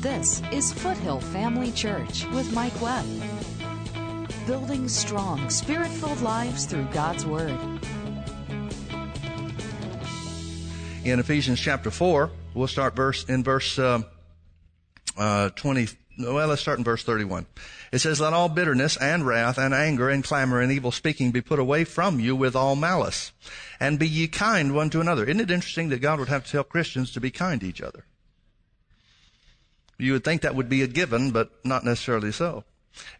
This is Foothill Family Church with Mike Webb. Building strong, spirit filled lives through God's Word. In Ephesians chapter 4, we'll start verse, in verse, uh, uh, 20, well, let's start in verse 31. It says, Let all bitterness and wrath and anger and clamor and evil speaking be put away from you with all malice. And be ye kind one to another. Isn't it interesting that God would have to tell Christians to be kind to each other? You would think that would be a given, but not necessarily so.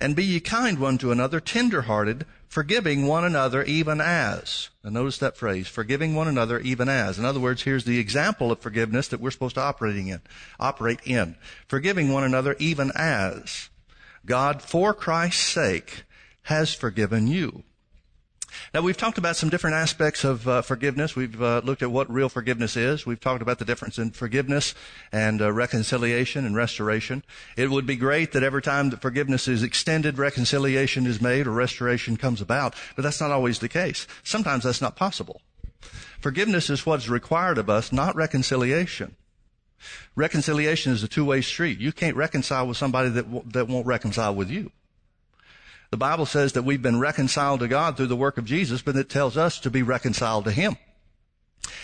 And be ye kind one to another, tender-hearted, forgiving one another even as. Now notice that phrase, forgiving one another even as. In other words, here's the example of forgiveness that we're supposed to operating in, operate in. Forgiving one another even as. God, for Christ's sake, has forgiven you. Now we've talked about some different aspects of uh, forgiveness. We've uh, looked at what real forgiveness is. We've talked about the difference in forgiveness and uh, reconciliation and restoration. It would be great that every time that forgiveness is extended, reconciliation is made or restoration comes about, but that's not always the case. Sometimes that's not possible. Forgiveness is what's required of us, not reconciliation. Reconciliation is a two-way street. You can't reconcile with somebody that, w- that won't reconcile with you. The Bible says that we've been reconciled to God through the work of Jesus, but it tells us to be reconciled to Him.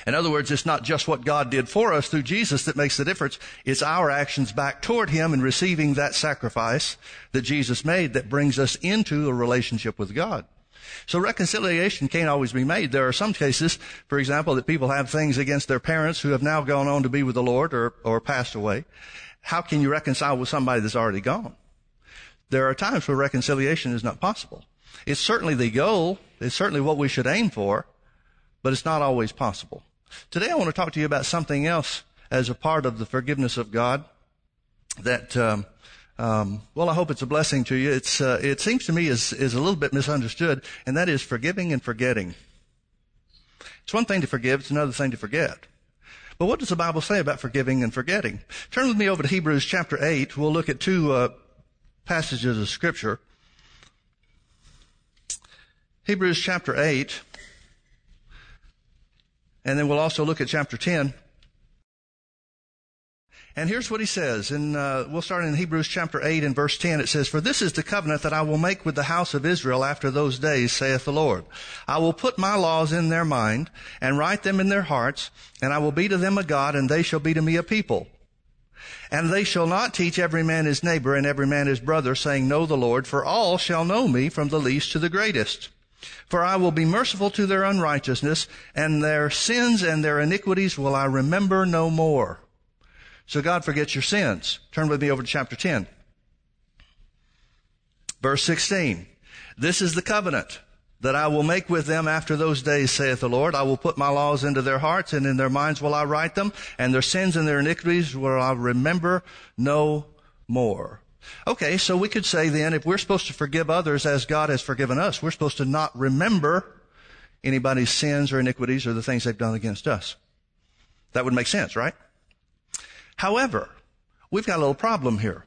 In other words, it's not just what God did for us through Jesus that makes the difference. It's our actions back toward Him and receiving that sacrifice that Jesus made that brings us into a relationship with God. So reconciliation can't always be made. There are some cases, for example, that people have things against their parents who have now gone on to be with the Lord or, or passed away. How can you reconcile with somebody that's already gone? There are times where reconciliation is not possible. It's certainly the goal. It's certainly what we should aim for, but it's not always possible. Today I want to talk to you about something else as a part of the forgiveness of God that, um, um, well, I hope it's a blessing to you. It's, uh, it seems to me is, is a little bit misunderstood, and that is forgiving and forgetting. It's one thing to forgive, it's another thing to forget. But what does the Bible say about forgiving and forgetting? Turn with me over to Hebrews chapter 8. We'll look at two, uh, passages of scripture. Hebrews chapter 8. And then we'll also look at chapter 10. And here's what he says, and uh, we'll start in Hebrews chapter 8 and verse 10. It says, For this is the covenant that I will make with the house of Israel after those days, saith the Lord. I will put my laws in their mind, and write them in their hearts, and I will be to them a God, and they shall be to me a people. And they shall not teach every man his neighbor and every man his brother, saying, Know the Lord, for all shall know me from the least to the greatest. For I will be merciful to their unrighteousness, and their sins and their iniquities will I remember no more. So God forgets your sins. Turn with me over to chapter 10. Verse 16. This is the covenant that I will make with them after those days, saith the Lord. I will put my laws into their hearts, and in their minds will I write them, and their sins and their iniquities will I remember no more. Okay, so we could say then, if we're supposed to forgive others as God has forgiven us, we're supposed to not remember anybody's sins or iniquities or the things they've done against us. That would make sense, right? However, we've got a little problem here.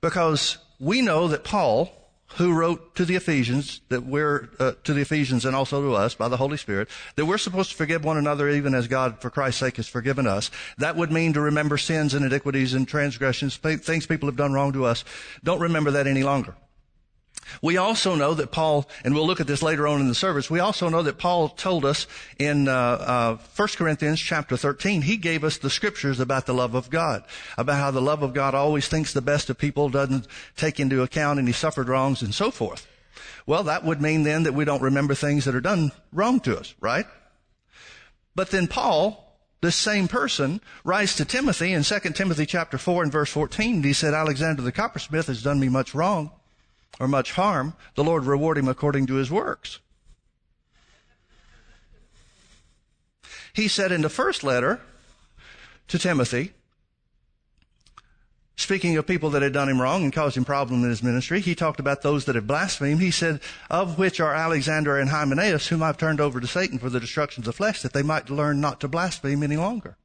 Because we know that Paul, who wrote to the Ephesians that we're uh, to the Ephesians and also to us by the Holy Spirit that we're supposed to forgive one another even as God for Christ's sake has forgiven us. That would mean to remember sins and iniquities and transgressions, things people have done wrong to us. Don't remember that any longer. We also know that Paul, and we'll look at this later on in the service, we also know that Paul told us in uh, uh, 1 Corinthians chapter 13, he gave us the scriptures about the love of God, about how the love of God always thinks the best of people, doesn't take into account any suffered wrongs and so forth. Well, that would mean then that we don't remember things that are done wrong to us, right? But then Paul, this same person writes to Timothy in 2 Timothy chapter 4 and verse 14, he said, Alexander the coppersmith has done me much wrong or much harm, the Lord reward him according to his works. He said in the first letter to Timothy, speaking of people that had done him wrong and caused him problem in his ministry, he talked about those that had blasphemed. He said, of which are Alexander and Hymenaeus, whom I've turned over to Satan for the destruction of the flesh, that they might learn not to blaspheme any longer.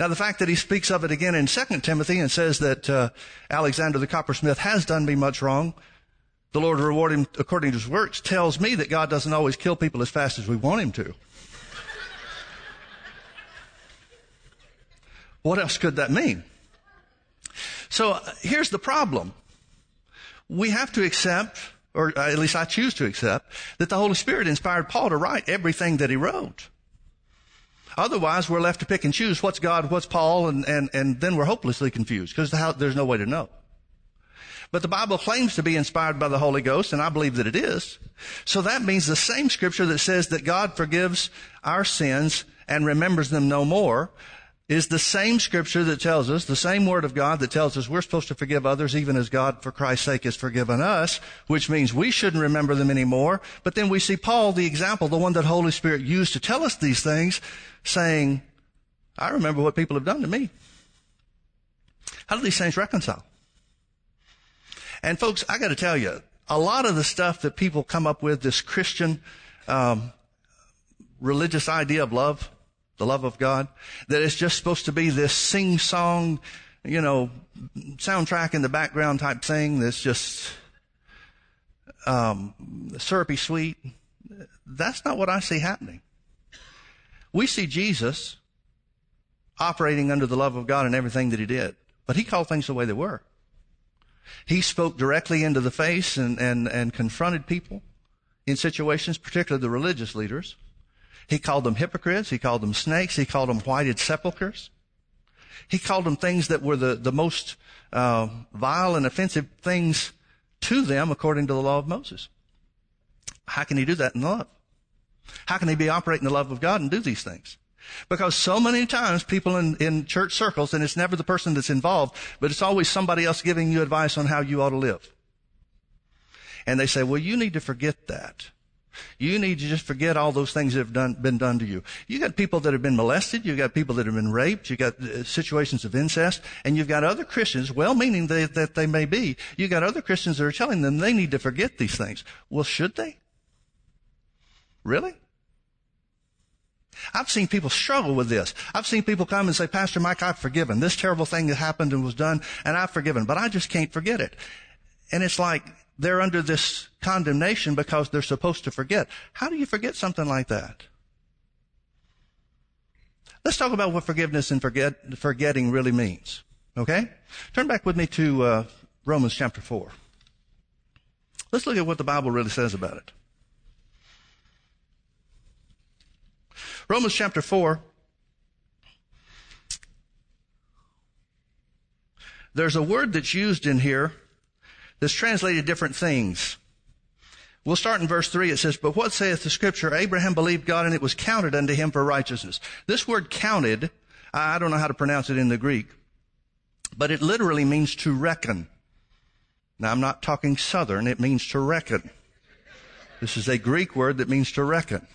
Now, the fact that he speaks of it again in 2 Timothy and says that uh, Alexander the coppersmith has done me much wrong, the Lord reward him according to his works, tells me that God doesn't always kill people as fast as we want him to. What else could that mean? So uh, here's the problem. We have to accept, or at least I choose to accept, that the Holy Spirit inspired Paul to write everything that he wrote. Otherwise, we're left to pick and choose what's God, what's Paul, and, and, and then we're hopelessly confused because there's no way to know. But the Bible claims to be inspired by the Holy Ghost, and I believe that it is. So that means the same scripture that says that God forgives our sins and remembers them no more is the same scripture that tells us, the same word of God that tells us we're supposed to forgive others even as God for Christ's sake has forgiven us, which means we shouldn't remember them anymore. But then we see Paul, the example, the one that Holy Spirit used to tell us these things, saying, I remember what people have done to me. How do these things reconcile? And folks, I got to tell you, a lot of the stuff that people come up with, this Christian um, religious idea of love, the love of God, that it's just supposed to be this sing-song, you know, soundtrack in the background type thing that's just um, syrupy sweet. That's not what I see happening. We see Jesus operating under the love of God in everything that he did, but he called things the way they were. He spoke directly into the face and, and, and confronted people in situations, particularly the religious leaders. He called them hypocrites. He called them snakes. He called them whited sepulchres. He called them things that were the, the most uh, vile and offensive things to them according to the law of Moses. How can he do that in love? How can he be operating the love of God and do these things? Because so many times people in, in church circles, and it's never the person that's involved, but it's always somebody else giving you advice on how you ought to live. And they say, well, you need to forget that. You need to just forget all those things that have done, been done to you. You got people that have been molested. You've got people that have been raped. You've got uh, situations of incest, and you've got other Christians, well-meaning they, that they may be. You've got other Christians that are telling them they need to forget these things. Well, should they? Really? I've seen people struggle with this. I've seen people come and say, Pastor Mike, I've forgiven. This terrible thing that happened and was done, and I've forgiven, but I just can't forget it. And it's like they're under this condemnation because they're supposed to forget. How do you forget something like that? Let's talk about what forgiveness and forget, forgetting really means. Okay? Turn back with me to uh, Romans chapter 4. Let's look at what the Bible really says about it. Romans chapter 4. There's a word that's used in here that's translated different things. We'll start in verse 3. It says, But what saith the scripture? Abraham believed God and it was counted unto him for righteousness. This word counted, I don't know how to pronounce it in the Greek, but it literally means to reckon. Now I'm not talking southern, it means to reckon. This is a Greek word that means to reckon.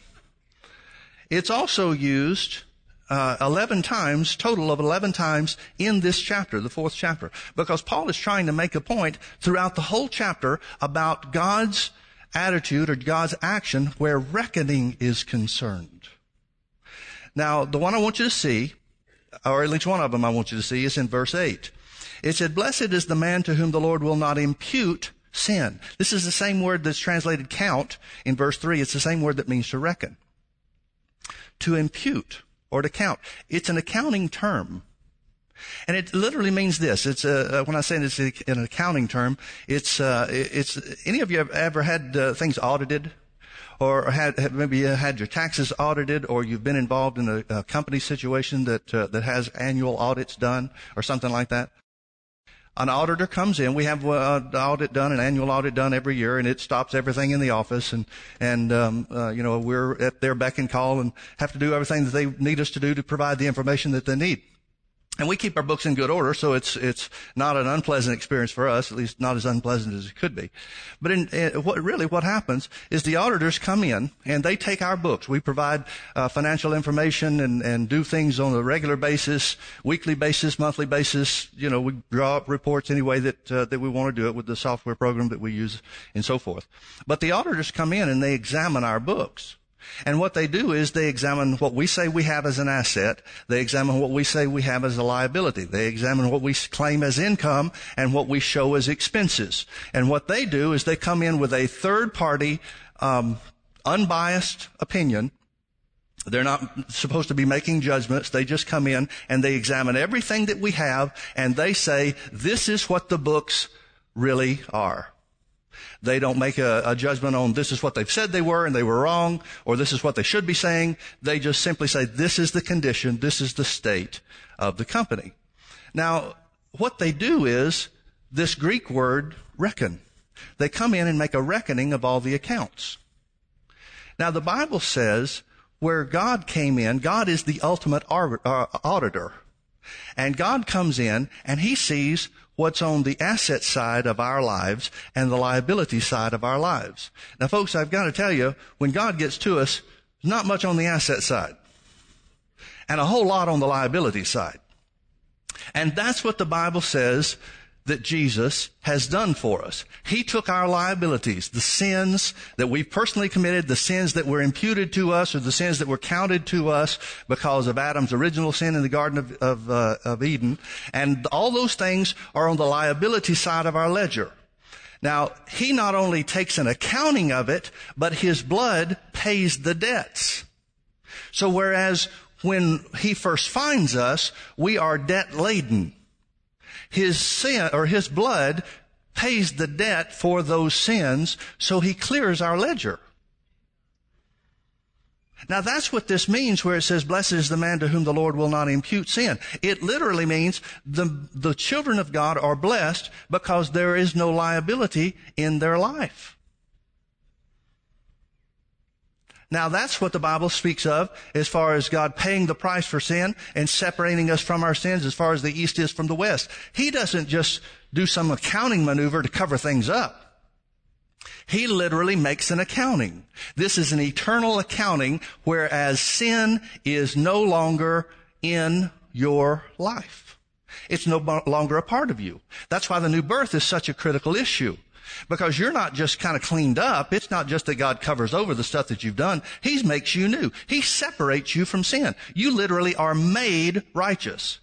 It's also used uh, 11 times, total of 11 times in this chapter, the fourth chapter, because Paul is trying to make a point throughout the whole chapter about God's attitude or God's action where reckoning is concerned. Now, the one I want you to see, or at least one of them I want you to see, is in verse 8. It said, Blessed is the man to whom the Lord will not impute sin. This is the same word that's translated count in verse 3. It's the same word that means to reckon to impute or to count. It's an accounting term. And it literally means this. It's a, uh, when I say it's an accounting term, it's, uh, it's, any of you have ever had uh, things audited? Or had, maybe you had your taxes audited, or you've been involved in a, a company situation that, uh, that has annual audits done, or something like that? An auditor comes in. We have an audit done, an annual audit done every year, and it stops everything in the office. And and um, uh, you know we're at their beck and call and have to do everything that they need us to do to provide the information that they need. And we keep our books in good order, so it's it's not an unpleasant experience for us, at least not as unpleasant as it could be. But in, in what really what happens is the auditors come in and they take our books. We provide uh, financial information and and do things on a regular basis, weekly basis, monthly basis. You know, we draw up reports any way that uh, that we want to do it with the software program that we use and so forth. But the auditors come in and they examine our books. And what they do is they examine what we say we have as an asset. They examine what we say we have as a liability. They examine what we claim as income and what we show as expenses. And what they do is they come in with a third party, um, unbiased opinion They're not supposed to be making judgments. They just come in and they examine everything that we have and they say, this is what the books really are. They don't make a, a, judgment on this is what they've said they were and they were wrong, or this is what they should be saying. They just simply say, this is the condition, this is the state of the company. Now, what they do is this Greek word, reckon. They come in and make a reckoning of all the accounts. Now, the Bible says where God came in, God is the ultimate uh, auditor. And God comes in and he sees what's on the asset side of our lives and the liability side of our lives. Now folks, I've got to tell you, when God gets to us, not much on the asset side. And a whole lot on the liability side. And that's what the Bible says that Jesus has done for us. He took our liabilities, the sins that we personally committed, the sins that were imputed to us, or the sins that were counted to us because of Adam's original sin in the Garden of, of, uh, of Eden. And all those things are on the liability side of our ledger. Now, he not only takes an accounting of it, but his blood pays the debts. So whereas when he first finds us, we are debt laden his sin or his blood pays the debt for those sins, so he clears our ledger. Now that's what this means where it says, blessed is the man to whom the Lord will not impute sin. It literally means the, the children of God are blessed because there is no liability in their life. Now that's what the Bible speaks of as far as God paying the price for sin and separating us from our sins as far as the east is from the west. He doesn't just do some accounting maneuver to cover things up. He literally makes an accounting. This is an eternal accounting, whereas sin is no longer in your life. It's no longer a part of you. That's why the new birth is such a critical issue. Because you're not just kind of cleaned up. It's not just that God covers over the stuff that you've done. He makes you new. He separates you from sin. You literally are made righteous.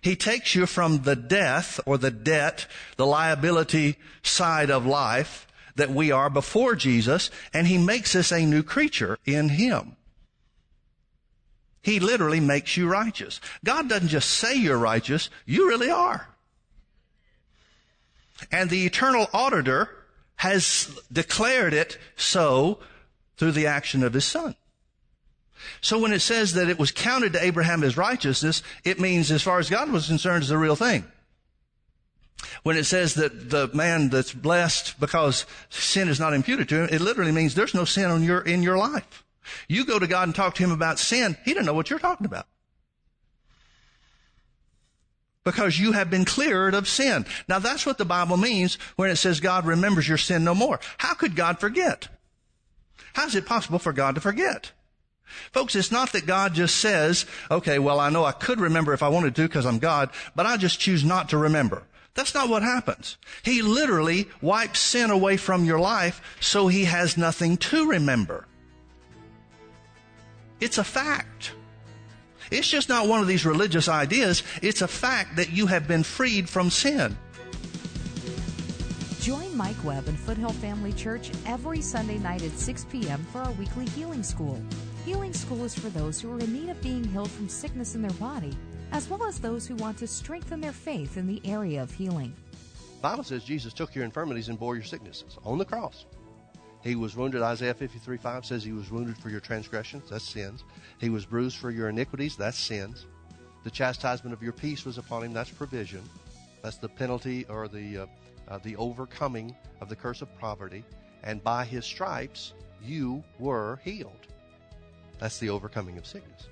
He takes you from the death or the debt, the liability side of life that we are before Jesus, and He makes us a new creature in Him. He literally makes you righteous. God doesn't just say you're righteous, you really are. And the eternal auditor has declared it so through the action of his son. So when it says that it was counted to Abraham as righteousness, it means as far as God was concerned, it's a real thing. When it says that the man that's blessed because sin is not imputed to him, it literally means there's no sin your, in your life. You go to God and talk to him about sin, he doesn't know what you're talking about because you have been cleared of sin. Now that's what the Bible means when it says God remembers your sin no more. How could God forget? How is it possible for God to forget? Folks, it's not that God just says, okay, well, I know I could remember if I wanted to because I'm God, but I just choose not to remember. That's not what happens. He literally wipes sin away from your life so he has nothing to remember. It's a fact. It's just not one of these religious ideas. It's a fact that you have been freed from sin. Join Mike Webb and Foothill Family Church every Sunday night at 6 p.m. for our weekly healing school. Healing school is for those who are in need of being healed from sickness in their body, as well as those who want to strengthen their faith in the area of healing. The Bible says Jesus took your infirmities and bore your sicknesses on the cross. He was wounded, Isaiah 53 5 says he was wounded for your transgressions, that's sins. He was bruised for your iniquities, that's sins. The chastisement of your peace was upon him, that's provision. That's the penalty or the, uh, uh, the overcoming of the curse of poverty. And by his stripes, you were healed. That's the overcoming of sickness.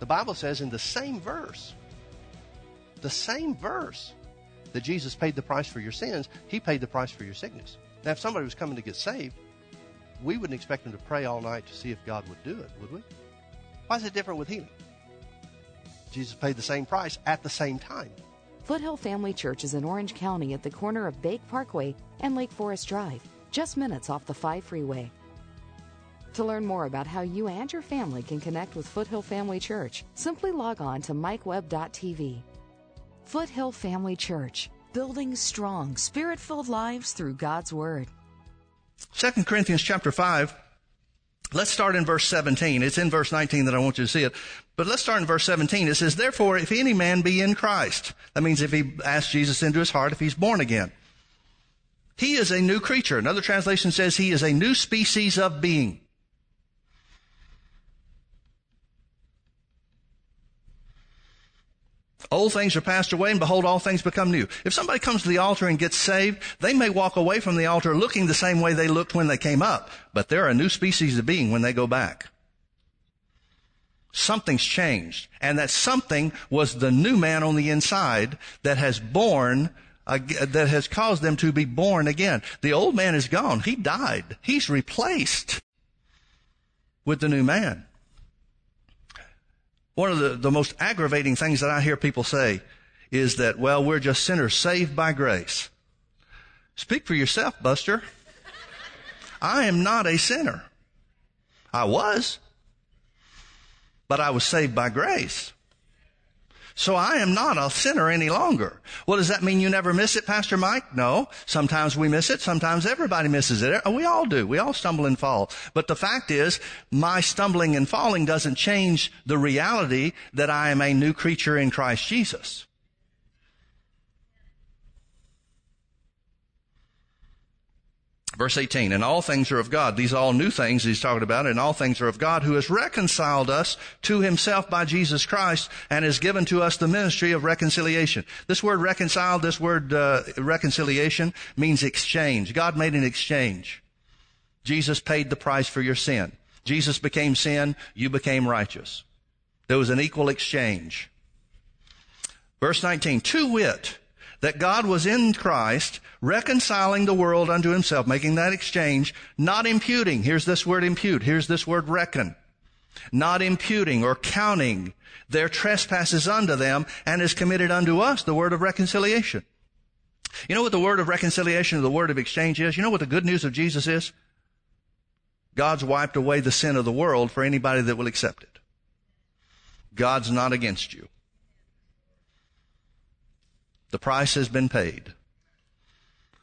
The Bible says in the same verse, the same verse, that Jesus paid the price for your sins, he paid the price for your sickness. Now, if somebody was coming to get saved, we wouldn't expect them to pray all night to see if God would do it, would we? Why is it different with healing? Jesus paid the same price at the same time. Foothill Family Church is in Orange County at the corner of Bake Parkway and Lake Forest Drive, just minutes off the 5 freeway. To learn more about how you and your family can connect with Foothill Family Church, simply log on to mikewebb.tv. Foothill Family Church, building strong, spirit filled lives through God's Word. 2 Corinthians chapter 5, Let's start in verse 17. It's in verse 19 that I want you to see it. But let's start in verse 17. It says, Therefore, if any man be in Christ, that means if he asks Jesus into his heart, if he's born again, he is a new creature. Another translation says he is a new species of being. Old things are passed away and behold all things become new. If somebody comes to the altar and gets saved, they may walk away from the altar looking the same way they looked when they came up, but they're a new species of being when they go back. Something's changed. And that something was the new man on the inside that has born, uh, that has caused them to be born again. The old man is gone. He died. He's replaced with the new man. One of the, the most aggravating things that I hear people say is that, well, we're just sinners saved by grace. Speak for yourself, Buster. I am not a sinner. I was, but I was saved by grace. So I am not a sinner any longer. Well, does that mean you never miss it, Pastor Mike? No. Sometimes we miss it. Sometimes everybody misses it. We all do. We all stumble and fall. But the fact is, my stumbling and falling doesn't change the reality that I am a new creature in Christ Jesus. Verse 18, and all things are of God. These all new things he's talking about, and all things are of God who has reconciled us to himself by Jesus Christ and has given to us the ministry of reconciliation. This word reconciled, this word uh, reconciliation means exchange. God made an exchange. Jesus paid the price for your sin. Jesus became sin, you became righteous. There was an equal exchange. Verse 19, to wit, that God was in Christ, reconciling the world unto himself, making that exchange, not imputing. Here's this word impute. Here's this word reckon. Not imputing or counting their trespasses unto them and is committed unto us the word of reconciliation. You know what the word of reconciliation or the word of exchange is? You know what the good news of Jesus is? God's wiped away the sin of the world for anybody that will accept it. God's not against you. The price has been paid.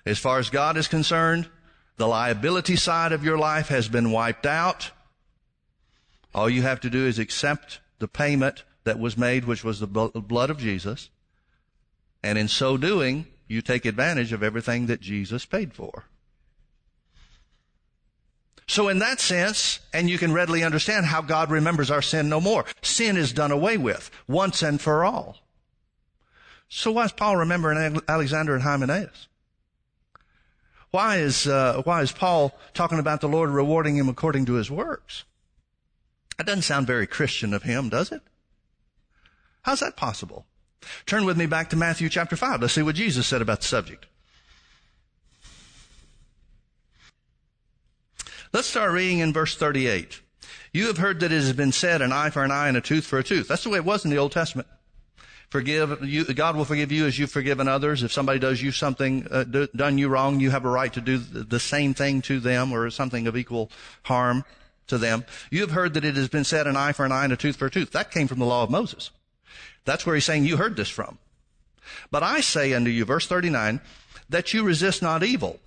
As far as God is concerned, the liability side of your life has been wiped out. All you have to do is accept the payment that was made, which was the blood of Jesus. And in so doing, you take advantage of everything that Jesus paid for. So in that sense, and you can readily understand how God remembers our sin no more. Sin is done away with once and for all. So why is Paul remembering Alexander and Hymenaeus? Why is, uh, why is Paul talking about the Lord rewarding him according to his works? That doesn't sound very Christian of him, does it? How's that possible? Turn with me back to Matthew chapter 5. Let's see what Jesus said about the subject. Let's start reading in verse 38. You have heard that it has been said, an eye for an eye and a tooth for a tooth. That's the way it was in the Old Testament. Forgive you, God will forgive you as you've forgiven others. If somebody does you something, uh, do, done you wrong, you have a right to do the same thing to them or something of equal harm to them. You have heard that it has been said an eye for an eye and a tooth for a tooth. That came from the law of Moses. That's where he's saying you heard this from. But I say unto you, verse 39, that you resist not evil.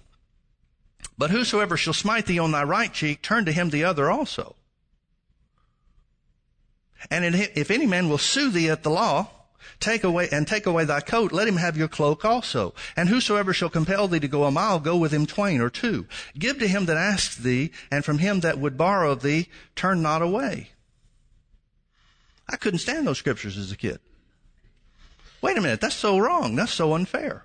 But whosoever shall smite thee on thy right cheek, turn to him the other also. And if any man will sue thee at the law, Take away, and take away thy coat, let him have your cloak also. And whosoever shall compel thee to go a mile, go with him twain or two. Give to him that asks thee, and from him that would borrow of thee, turn not away. I couldn't stand those scriptures as a kid. Wait a minute, that's so wrong. That's so unfair.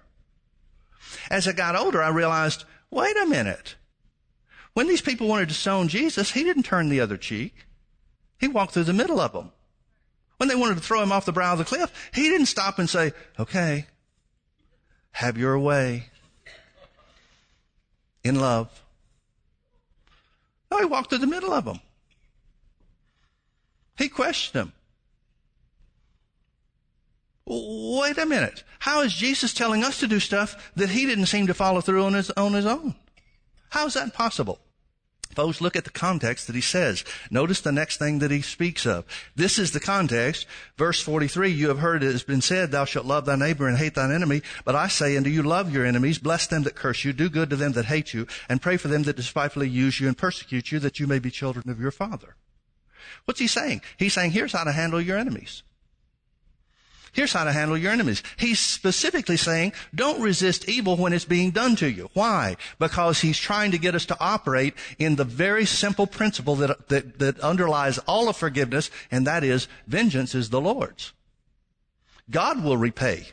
As I got older, I realized, wait a minute. When these people wanted to stone Jesus, he didn't turn the other cheek. He walked through the middle of them. When they wanted to throw him off the brow of the cliff, he didn't stop and say, okay, have your way in love. No, he walked through the middle of them. He questioned them. Wait a minute. How is Jesus telling us to do stuff that he didn't seem to follow through on his, on his own? How is that possible? Folks, look at the context that he says. Notice the next thing that he speaks of. This is the context. Verse 43, you have heard it has been said, thou shalt love thy neighbor and hate thine enemy. But I say unto you, love your enemies, bless them that curse you, do good to them that hate you, and pray for them that despitefully use you and persecute you, that you may be children of your Father. What's he saying? He's saying, here's how to handle your enemies. Here's how to handle your enemies. He's specifically saying, don't resist evil when it's being done to you. Why? Because he's trying to get us to operate in the very simple principle that, that, that underlies all of forgiveness, and that is, vengeance is the Lord's. God will repay.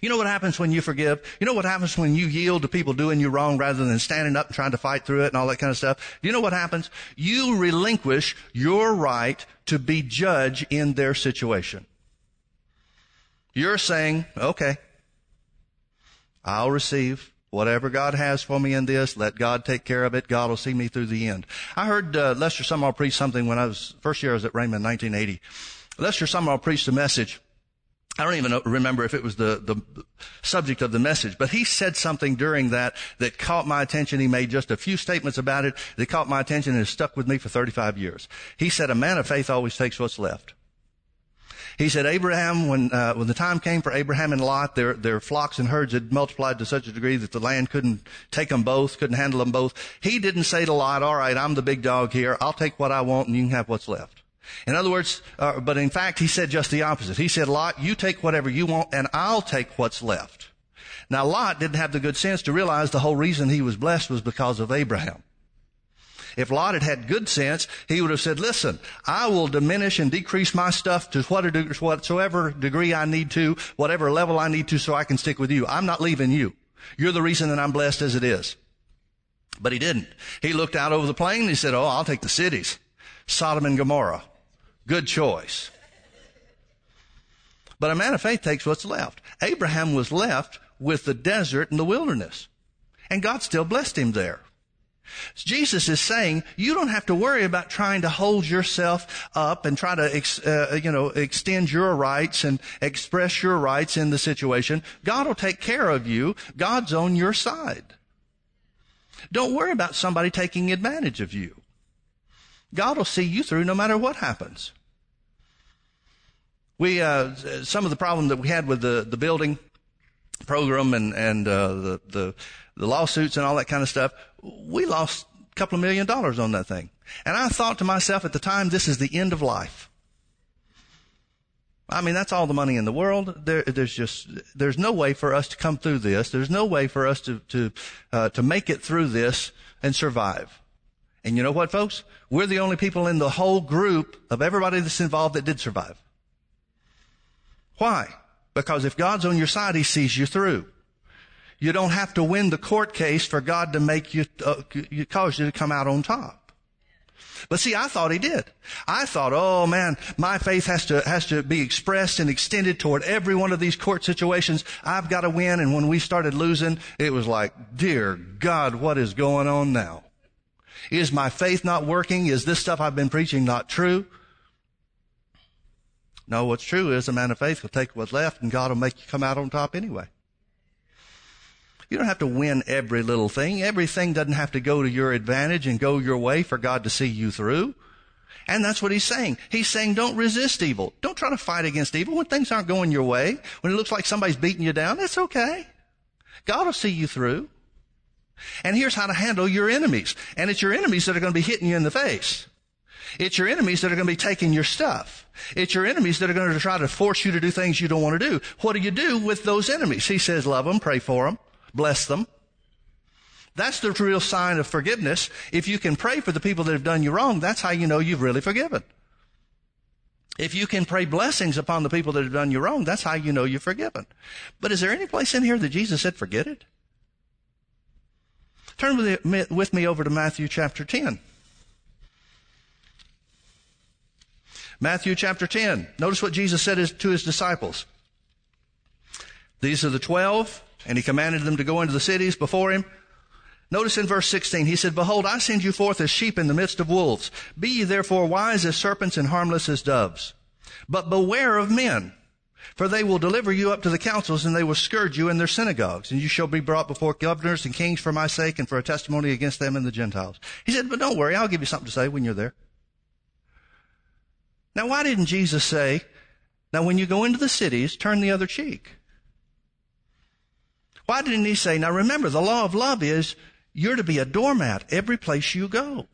You know what happens when you forgive? You know what happens when you yield to people doing you wrong rather than standing up and trying to fight through it and all that kind of stuff? Do you know what happens? You relinquish your right to be judge in their situation. You're saying, okay, I'll receive whatever God has for me in this. Let God take care of it. God will see me through the end. I heard uh, Lester Sumrall preach something when I was first year I was at Rhema, in 1980. Lester Sumrall preached a message. I don't even remember if it was the, the subject of the message, but he said something during that that caught my attention. He made just a few statements about it that caught my attention and has stuck with me for 35 years. He said, a man of faith always takes what's left. He said Abraham, when uh, when the time came for Abraham and Lot, their their flocks and herds had multiplied to such a degree that the land couldn't take them both, couldn't handle them both. He didn't say to Lot, "All right, I'm the big dog here. I'll take what I want, and you can have what's left." In other words, uh, but in fact, he said just the opposite. He said, "Lot, you take whatever you want, and I'll take what's left." Now, Lot didn't have the good sense to realize the whole reason he was blessed was because of Abraham. If Lot had had good sense, he would have said, listen, I will diminish and decrease my stuff to whatsoever degree I need to, whatever level I need to so I can stick with you. I'm not leaving you. You're the reason that I'm blessed as it is. But he didn't. He looked out over the plain and he said, oh, I'll take the cities. Sodom and Gomorrah. Good choice. But a man of faith takes what's left. Abraham was left with the desert and the wilderness. And God still blessed him there. Jesus is saying you don't have to worry about trying to hold yourself up and try to, uh, you know, extend your rights and express your rights in the situation. God will take care of you. God's on your side. Don't worry about somebody taking advantage of you. God will see you through no matter what happens. We, uh, some of the problem that we had with the, the building program and, and, uh, the, the, the lawsuits and all that kind of stuff, we lost a couple of million dollars on that thing. And I thought to myself at the time, this is the end of life. I mean, that's all the money in the world. There, there's just, there's no way for us to come through this. There's no way for us to, to, uh, to make it through this and survive. And you know what, folks? We're the only people in the whole group of everybody that's involved that did survive. Why? Because if God's on your side, He sees you through. You don't have to win the court case for God to make you, uh, cause you to come out on top. But see, I thought he did. I thought, oh man, my faith has to, has to be expressed and extended toward every one of these court situations. I've got to win. And when we started losing, it was like, dear God, what is going on now? Is my faith not working? Is this stuff I've been preaching not true? No, what's true is a man of faith will take what's left and God will make you come out on top anyway. You don't have to win every little thing. Everything doesn't have to go to your advantage and go your way for God to see you through. And that's what he's saying. He's saying don't resist evil. Don't try to fight against evil when things aren't going your way. When it looks like somebody's beating you down, that's okay. God will see you through. And here's how to handle your enemies. And it's your enemies that are going to be hitting you in the face. It's your enemies that are going to be taking your stuff. It's your enemies that are going to try to force you to do things you don't want to do. What do you do with those enemies? He says, love them, pray for them, bless them. That's the real sign of forgiveness. If you can pray for the people that have done you wrong, that's how you know you've really forgiven. If you can pray blessings upon the people that have done you wrong, that's how you know you're forgiven. But is there any place in here that Jesus said, forget it? Turn with me over to Matthew chapter 10. Matthew chapter 10. Notice what Jesus said to his disciples. These are the twelve and he commanded them to go into the cities before him. Notice in verse 16, he said, Behold, I send you forth as sheep in the midst of wolves. Be ye therefore wise as serpents and harmless as doves. But beware of men. For they will deliver you up to the councils and they will scourge you in their synagogues and you shall be brought before governors and kings for my sake and for a testimony against them and the Gentiles. He said, but don't worry, I'll give you something to say when you're there. Now why didn't Jesus say, now when you go into the cities, turn the other cheek? Why didn't he say, now remember, the law of love is you're to be a doormat every place you go.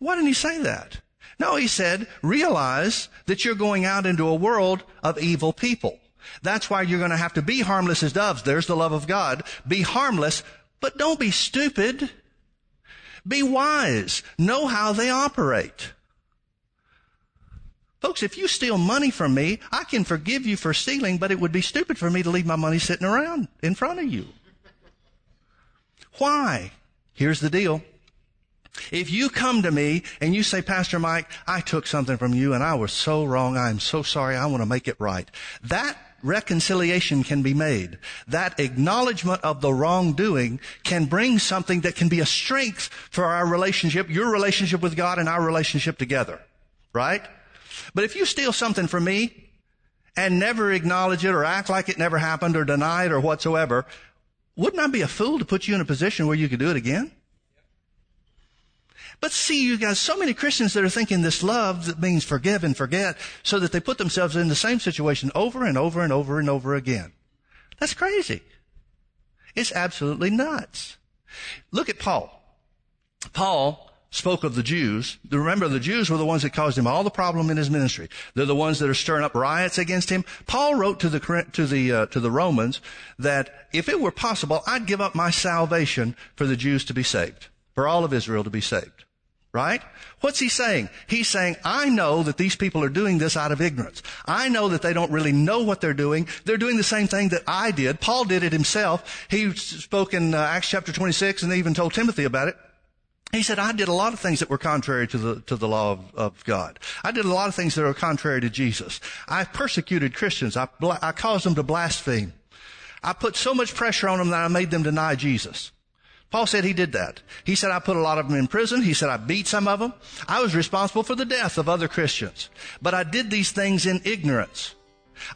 Why didn't he say that? No, he said, realize that you're going out into a world of evil people. That's why you're going to have to be harmless as doves. There's the love of God. Be harmless, but don't be stupid. Be wise. Know how they operate. Folks, if you steal money from me, I can forgive you for stealing, but it would be stupid for me to leave my money sitting around in front of you. Why? Here's the deal. If you come to me and you say, Pastor Mike, I took something from you and I was so wrong. I'm so sorry. I want to make it right. That reconciliation can be made. That acknowledgement of the wrongdoing can bring something that can be a strength for our relationship, your relationship with God and our relationship together. Right? But if you steal something from me and never acknowledge it or act like it never happened or deny it or whatsoever, wouldn't I be a fool to put you in a position where you could do it again? But see, you guys, so many Christians that are thinking this love that means forgive and forget so that they put themselves in the same situation over and over and over and over again. That's crazy. It's absolutely nuts. Look at Paul. Paul spoke of the Jews. Remember, the Jews were the ones that caused him all the problem in his ministry. They're the ones that are stirring up riots against him. Paul wrote to the to the uh, to the Romans that if it were possible, I'd give up my salvation for the Jews to be saved, for all of Israel to be saved. Right? What's he saying? He's saying, I know that these people are doing this out of ignorance. I know that they don't really know what they're doing. They're doing the same thing that I did. Paul did it himself. He spoke in uh, Acts chapter 26 and even told Timothy about it. He said, I did a lot of things that were contrary to the, to the law of, of God. I did a lot of things that were contrary to Jesus. I persecuted Christians. I, I caused them to blaspheme. I put so much pressure on them that I made them deny Jesus. Paul said he did that. He said, I put a lot of them in prison. He said, I beat some of them. I was responsible for the death of other Christians. But I did these things in ignorance.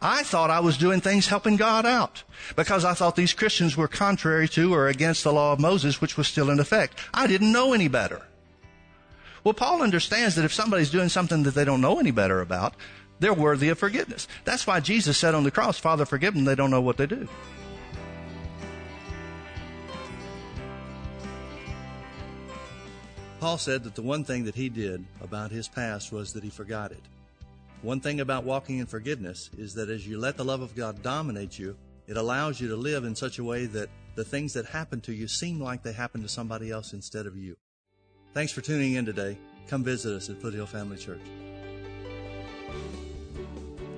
I thought I was doing things helping God out because I thought these Christians were contrary to or against the law of Moses, which was still in effect. I didn't know any better. Well, Paul understands that if somebody's doing something that they don't know any better about, they're worthy of forgiveness. That's why Jesus said on the cross, Father, forgive them. They don't know what they do. Paul said that the one thing that he did about his past was that he forgot it. One thing about walking in forgiveness is that as you let the love of God dominate you, it allows you to live in such a way that the things that happen to you seem like they happen to somebody else instead of you. Thanks for tuning in today. Come visit us at Foothill Family Church.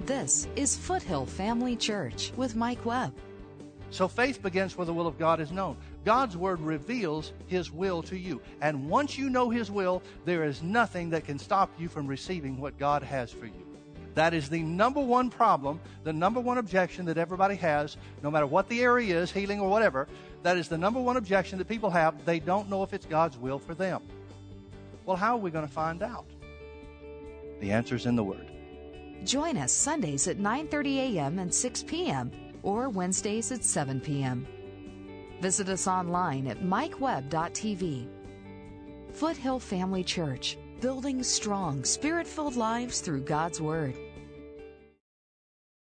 This is Foothill Family Church with Mike Webb. So faith begins where the will of God is known. God's word reveals his will to you. And once you know his will, there is nothing that can stop you from receiving what God has for you. That is the number one problem, the number one objection that everybody has, no matter what the area is, healing or whatever. That is the number one objection that people have. They don't know if it's God's will for them. Well, how are we going to find out? The answer is in the Word. Join us Sundays at 9:30 a.m. and 6 p.m. or Wednesdays at 7 p.m. Visit us online at mikewebb.tv. Foothill Family Church building strong, spirit filled lives through God's Word.